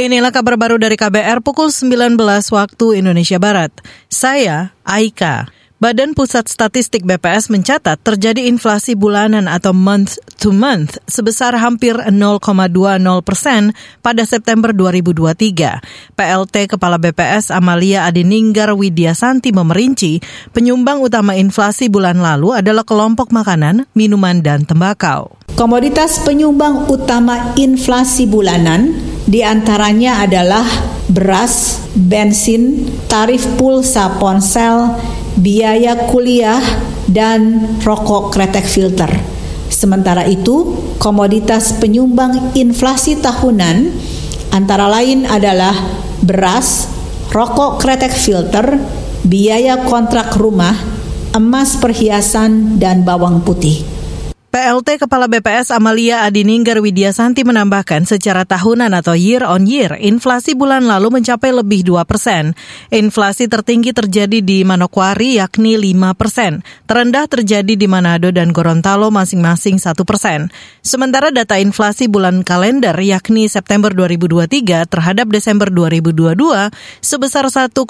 Inilah kabar baru dari KBR pukul 19 waktu Indonesia Barat. Saya Aika. Badan Pusat Statistik BPS mencatat terjadi inflasi bulanan atau month to month sebesar hampir 0,20 persen pada September 2023. PLT Kepala BPS Amalia Adininggar Widyasanti memerinci penyumbang utama inflasi bulan lalu adalah kelompok makanan, minuman, dan tembakau. Komoditas penyumbang utama inflasi bulanan di antaranya adalah beras, bensin, tarif pulsa ponsel, biaya kuliah, dan rokok kretek filter. Sementara itu, komoditas penyumbang inflasi tahunan antara lain adalah beras, rokok kretek filter, biaya kontrak rumah, emas perhiasan, dan bawang putih. PLT Kepala BPS Amalia Adininggar Widyasanti menambahkan secara tahunan atau year on year, inflasi bulan lalu mencapai lebih 2 persen. Inflasi tertinggi terjadi di Manokwari yakni 5 persen. Terendah terjadi di Manado dan Gorontalo masing-masing 1 persen. Sementara data inflasi bulan kalender yakni September 2023 terhadap Desember 2022 sebesar 1,65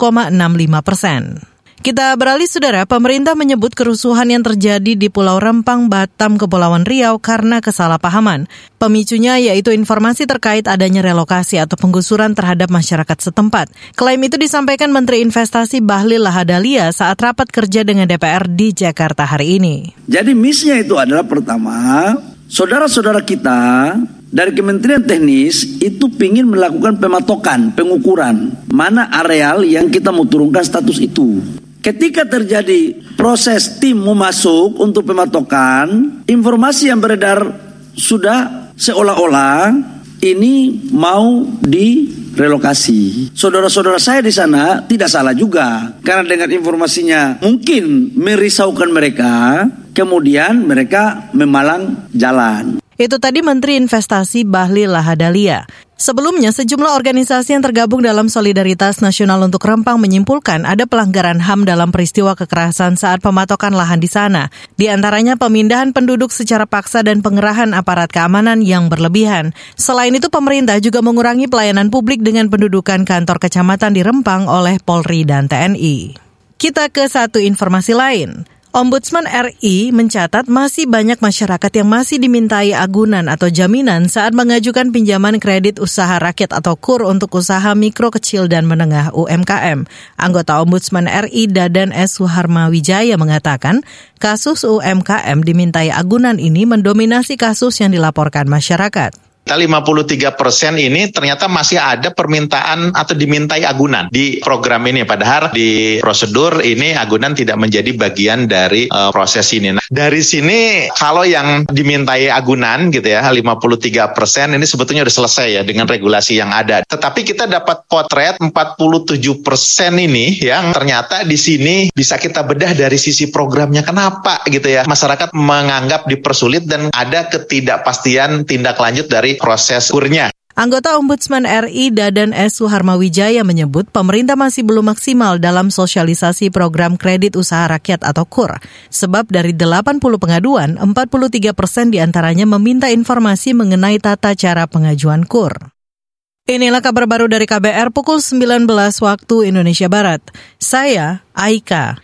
persen. Kita beralih saudara, pemerintah menyebut kerusuhan yang terjadi di Pulau Rempang, Batam, Kepulauan Riau karena kesalahpahaman. Pemicunya yaitu informasi terkait adanya relokasi atau penggusuran terhadap masyarakat setempat. Klaim itu disampaikan Menteri Investasi Bahlil Lahadalia saat rapat kerja dengan DPR di Jakarta hari ini. Jadi misinya itu adalah pertama, saudara-saudara kita dari Kementerian Teknis itu ingin melakukan pematokan, pengukuran mana areal yang kita mau turunkan status itu. Ketika terjadi proses tim mau masuk untuk pematokan, informasi yang beredar sudah seolah-olah ini mau direlokasi. Saudara-saudara saya di sana tidak salah juga karena dengan informasinya mungkin merisaukan mereka, kemudian mereka memalang jalan. Itu tadi Menteri Investasi Bahlil Lahadalia. Sebelumnya, sejumlah organisasi yang tergabung dalam Solidaritas Nasional untuk Rempang menyimpulkan ada pelanggaran HAM dalam peristiwa kekerasan saat pematokan lahan di sana. Di antaranya pemindahan penduduk secara paksa dan pengerahan aparat keamanan yang berlebihan. Selain itu, pemerintah juga mengurangi pelayanan publik dengan pendudukan kantor kecamatan di Rempang oleh Polri dan TNI. Kita ke satu informasi lain. Ombudsman RI mencatat masih banyak masyarakat yang masih dimintai agunan atau jaminan saat mengajukan pinjaman kredit usaha rakyat atau KUR untuk usaha mikro kecil dan menengah UMKM. Anggota Ombudsman RI Dadan S. Suharma Wijaya mengatakan, kasus UMKM dimintai agunan ini mendominasi kasus yang dilaporkan masyarakat. 53 persen ini ternyata masih ada permintaan atau dimintai agunan di program ini. Padahal di prosedur ini agunan tidak menjadi bagian dari uh, proses ini. Nah, dari sini kalau yang dimintai agunan gitu ya 53 persen ini sebetulnya sudah selesai ya dengan regulasi yang ada. Tetapi kita dapat potret 47 persen ini yang ternyata di sini bisa kita bedah dari sisi programnya. Kenapa gitu ya masyarakat menganggap dipersulit dan ada ketidakpastian tindak lanjut dari proses kurnya. Anggota Ombudsman RI Dadan S. Suharma Wijaya menyebut pemerintah masih belum maksimal dalam sosialisasi program kredit usaha rakyat atau KUR. Sebab dari 80 pengaduan, 43 persen di antaranya meminta informasi mengenai tata cara pengajuan KUR. Inilah kabar baru dari KBR pukul 19 waktu Indonesia Barat. Saya Aika.